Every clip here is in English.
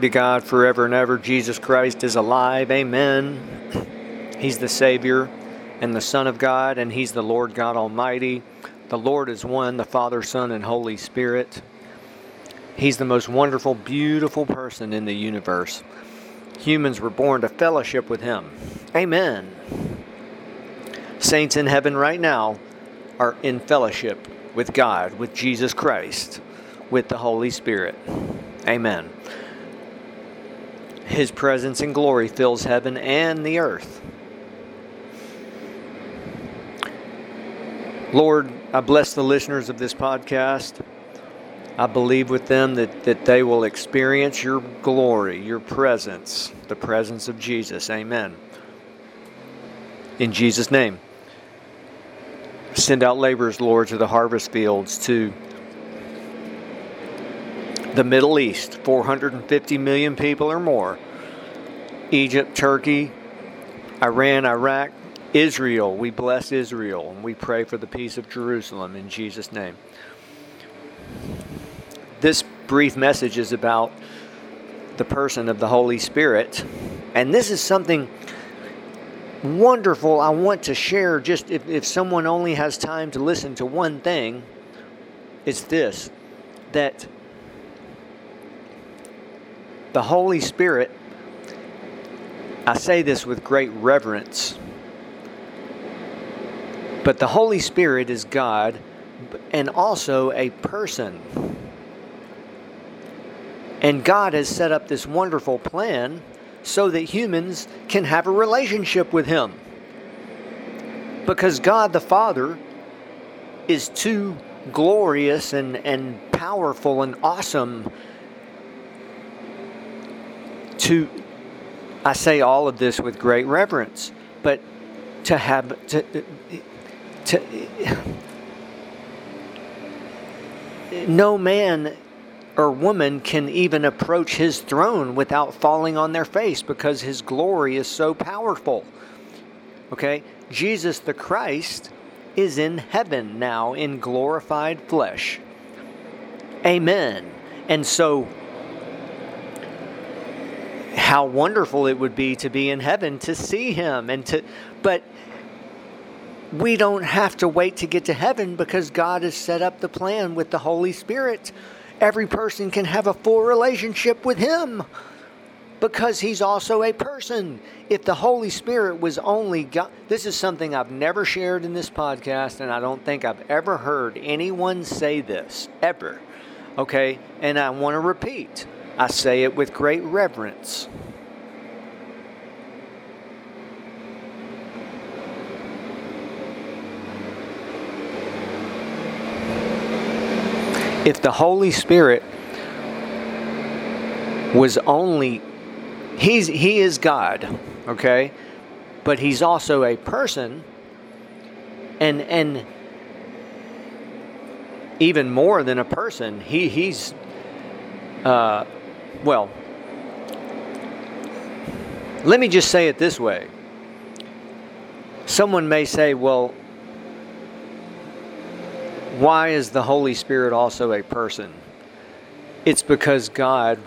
Glory to God forever and ever. Jesus Christ is alive. Amen. He's the Savior and the Son of God, and He's the Lord God Almighty. The Lord is one, the Father, Son, and Holy Spirit. He's the most wonderful, beautiful person in the universe. Humans were born to fellowship with Him. Amen. Saints in heaven right now are in fellowship with God, with Jesus Christ, with the Holy Spirit. Amen. His presence and glory fills heaven and the earth. Lord, I bless the listeners of this podcast. I believe with them that, that they will experience your glory, your presence, the presence of Jesus. Amen. In Jesus' name. Send out laborers, Lord, to the harvest fields, to the Middle East, 450 million people or more. Egypt, Turkey, Iran, Iraq, Israel. We bless Israel and we pray for the peace of Jerusalem in Jesus' name. This brief message is about the person of the Holy Spirit. And this is something wonderful I want to share. Just if, if someone only has time to listen to one thing, it's this that the Holy Spirit, I say this with great reverence, but the Holy Spirit is God and also a person. And God has set up this wonderful plan so that humans can have a relationship with Him. Because God the Father is too glorious and, and powerful and awesome to, I say all of this with great reverence, but to have, to, to, no man or woman can even approach his throne without falling on their face because his glory is so powerful. Okay? Jesus the Christ is in heaven now in glorified flesh. Amen. And so, how wonderful it would be to be in heaven to see him and to, but we don't have to wait to get to heaven because God has set up the plan with the Holy Spirit every person can have a full relationship with Him because He's also a person. If the Holy Spirit was only God, this is something I've never shared in this podcast, and I don't think I've ever heard anyone say this, ever. Okay? And I want to repeat I say it with great reverence. if the Holy Spirit was only he's he is God, okay? But he's also a person and and even more than a person, he he's uh well let me just say it this way. Someone may say, well, why is the Holy Spirit also a person? It's because God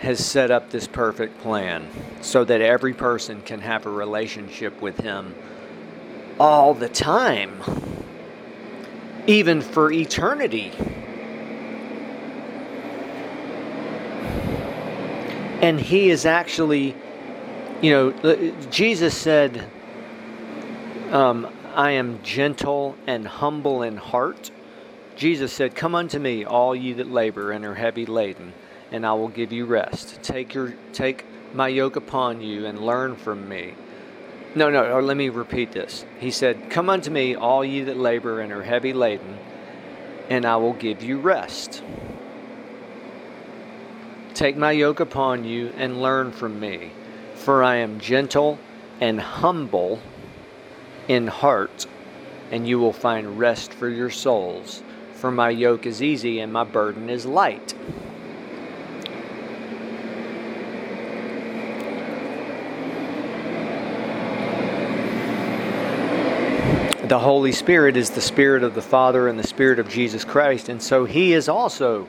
has set up this perfect plan so that every person can have a relationship with Him all the time, even for eternity. And He is actually, you know, Jesus said, um, I am gentle and humble in heart. Jesus said, Come unto me, all ye that labor and are heavy laden, and I will give you rest. Take your take my yoke upon you and learn from me. No, no, or let me repeat this. He said, Come unto me, all ye that labor and are heavy laden, and I will give you rest. Take my yoke upon you and learn from me, for I am gentle and humble in heart, and you will find rest for your souls. For my yoke is easy and my burden is light. The Holy Spirit is the Spirit of the Father and the Spirit of Jesus Christ, and so He is also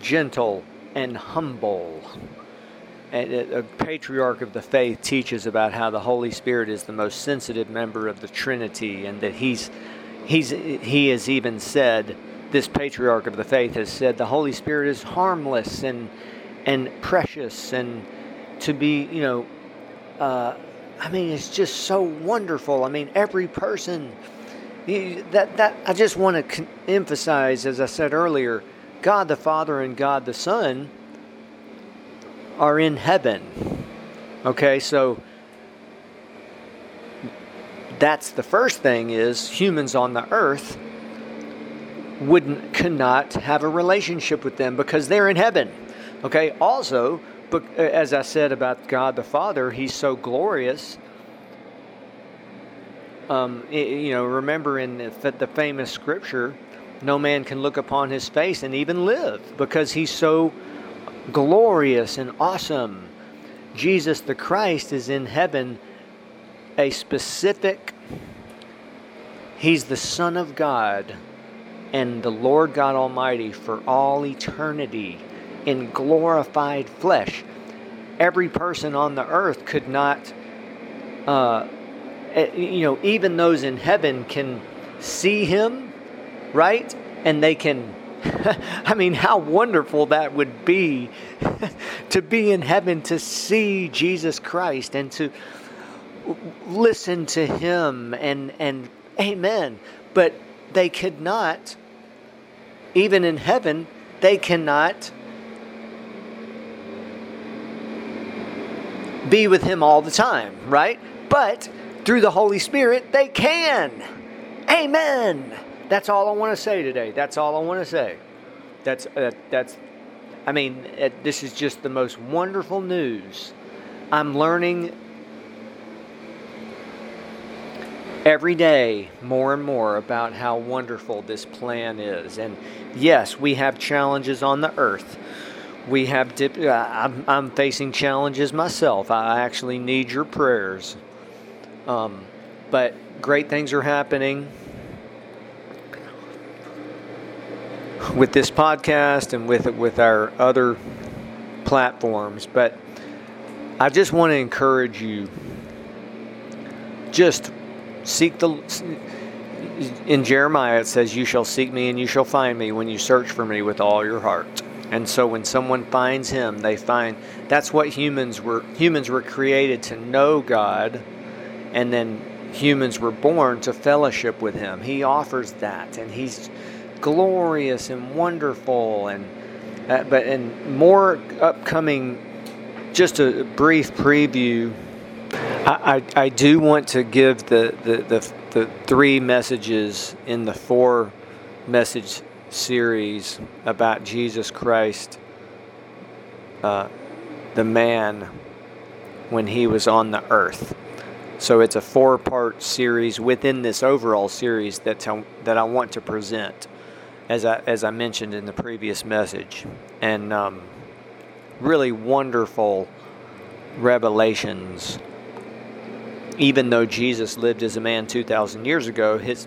gentle and humble. And a patriarch of the faith teaches about how the Holy Spirit is the most sensitive member of the Trinity, and that he's he's he has even said this patriarch of the faith has said the Holy Spirit is harmless and and precious and to be you know uh, I mean it's just so wonderful. I mean every person that that I just want to emphasize as I said earlier, God the Father and God the Son are in heaven. Okay, so that's the first thing is humans on the earth wouldn't cannot have a relationship with them because they're in heaven. Okay, also, as I said about God the Father, he's so glorious. Um, you know, remember in the famous scripture, no man can look upon his face and even live because he's so glorious and awesome. Jesus the Christ is in heaven, a specific, he's the Son of God and the Lord God Almighty for all eternity in glorified flesh. Every person on the earth could not, uh, eh, you know, even those in heaven can see him, right? And they can I mean, how wonderful that would be to be in heaven to see Jesus Christ and to listen to him and and amen. But they could not even in heaven, they cannot be with him all the time, right? But through the Holy Spirit, they can. Amen. That's all I want to say today. That's all I want to say. That's uh, that's. I mean, uh, this is just the most wonderful news. I'm learning every day more and more about how wonderful this plan is. And yes, we have challenges on the earth. We have dip, uh, I'm, I'm, facing challenges myself. I actually need your prayers. Um, but great things are happening with this podcast and with with our other platforms. But I just want to encourage you. Just seek the in Jeremiah it says you shall seek me and you shall find me when you search for me with all your heart. And so when someone finds him, they find that's what humans were humans were created to know God and then humans were born to fellowship with him. He offers that and he's glorious and wonderful and uh, but and more upcoming just a brief preview I, I, I, do want to give the, the, the, the, three messages in the four message series about Jesus Christ, uh, the man, when he was on the earth. So it's a four part series within this overall series that, that I want to present, as I, as I mentioned in the previous message. And um, really wonderful revelations even though Jesus lived as a man 2,000 years ago, his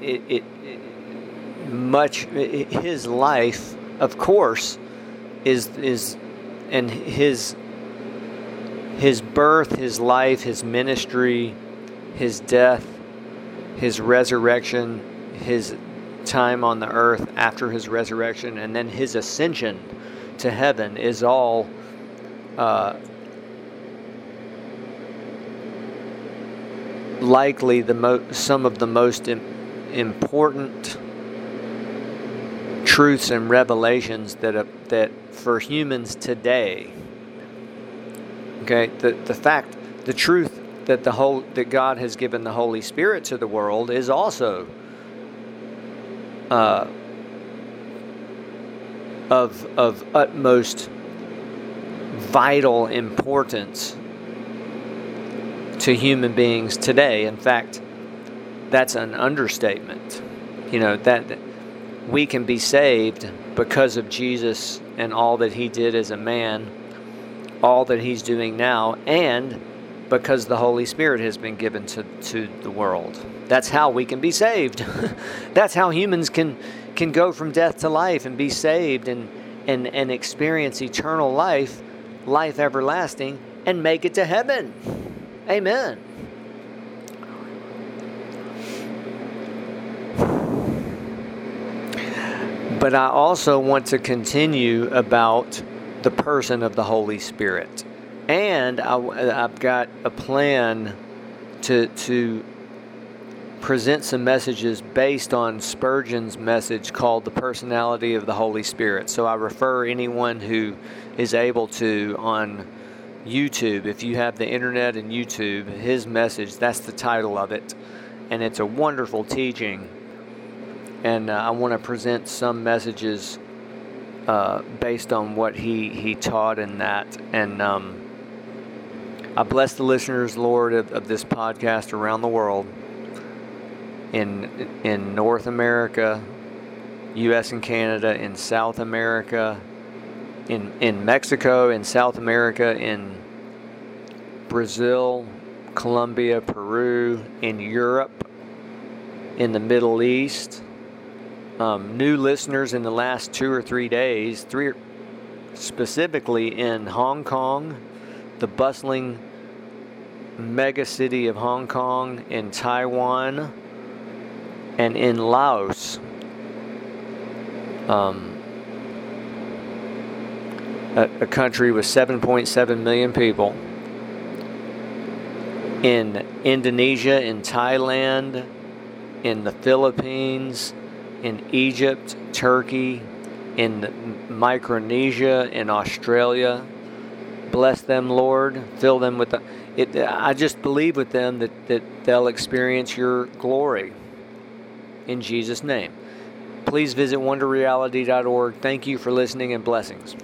it, it, it much it, his life, of course, is is and his his birth, his life, his ministry, his death, his resurrection, his time on the earth after his resurrection, and then his ascension to heaven is all uh, likely the mo- some of the most Im- important truths and revelations that uh, that for humans today. Okay, the the fact, the truth that the whole that God has given the Holy Spirit to the world is also uh, of of utmost vital importance to human beings today. In fact, that's an understatement. You know, that we can be saved because of Jesus and all that he did as a man, all that he's doing now, and because the Holy Spirit has been given to, to the world. That's how we can be saved. That's how humans can can go from death to life and be saved and and, and experience eternal life, life everlasting, and make it to heaven. Amen. But I also want to continue about the person of the Holy Spirit. And I, have got a plan to, to present some messages based on Spurgeon's message called The Personality of the Holy Spirit. So I refer anyone who is able to on YouTube, if you have the internet and YouTube, his message, that's the title of it. And it's a wonderful teaching and uh, I want to present some messages uh, based on what he, he taught in that. And um, I bless the listeners, Lord, of, of, this podcast around the world, in in North America, U.S. and Canada, in South America, in in Mexico, in South America, in Brazil, Colombia, Peru, in Europe, in the Middle East um, new listeners in the last two or three days, three specifically in Hong Kong, the bustling mega city of Hong Kong, in Taiwan, and in Laos. Um, a, a country with 7.7 million people. In Indonesia, in Thailand, in the Philippines, in Egypt, Turkey, in Micronesia, in Australia. Bless them, Lord. Fill them with the. It, I just believe with them that, that they'll experience your glory. In Jesus' name. Please visit wonderreality.org. Thank you for listening and blessings.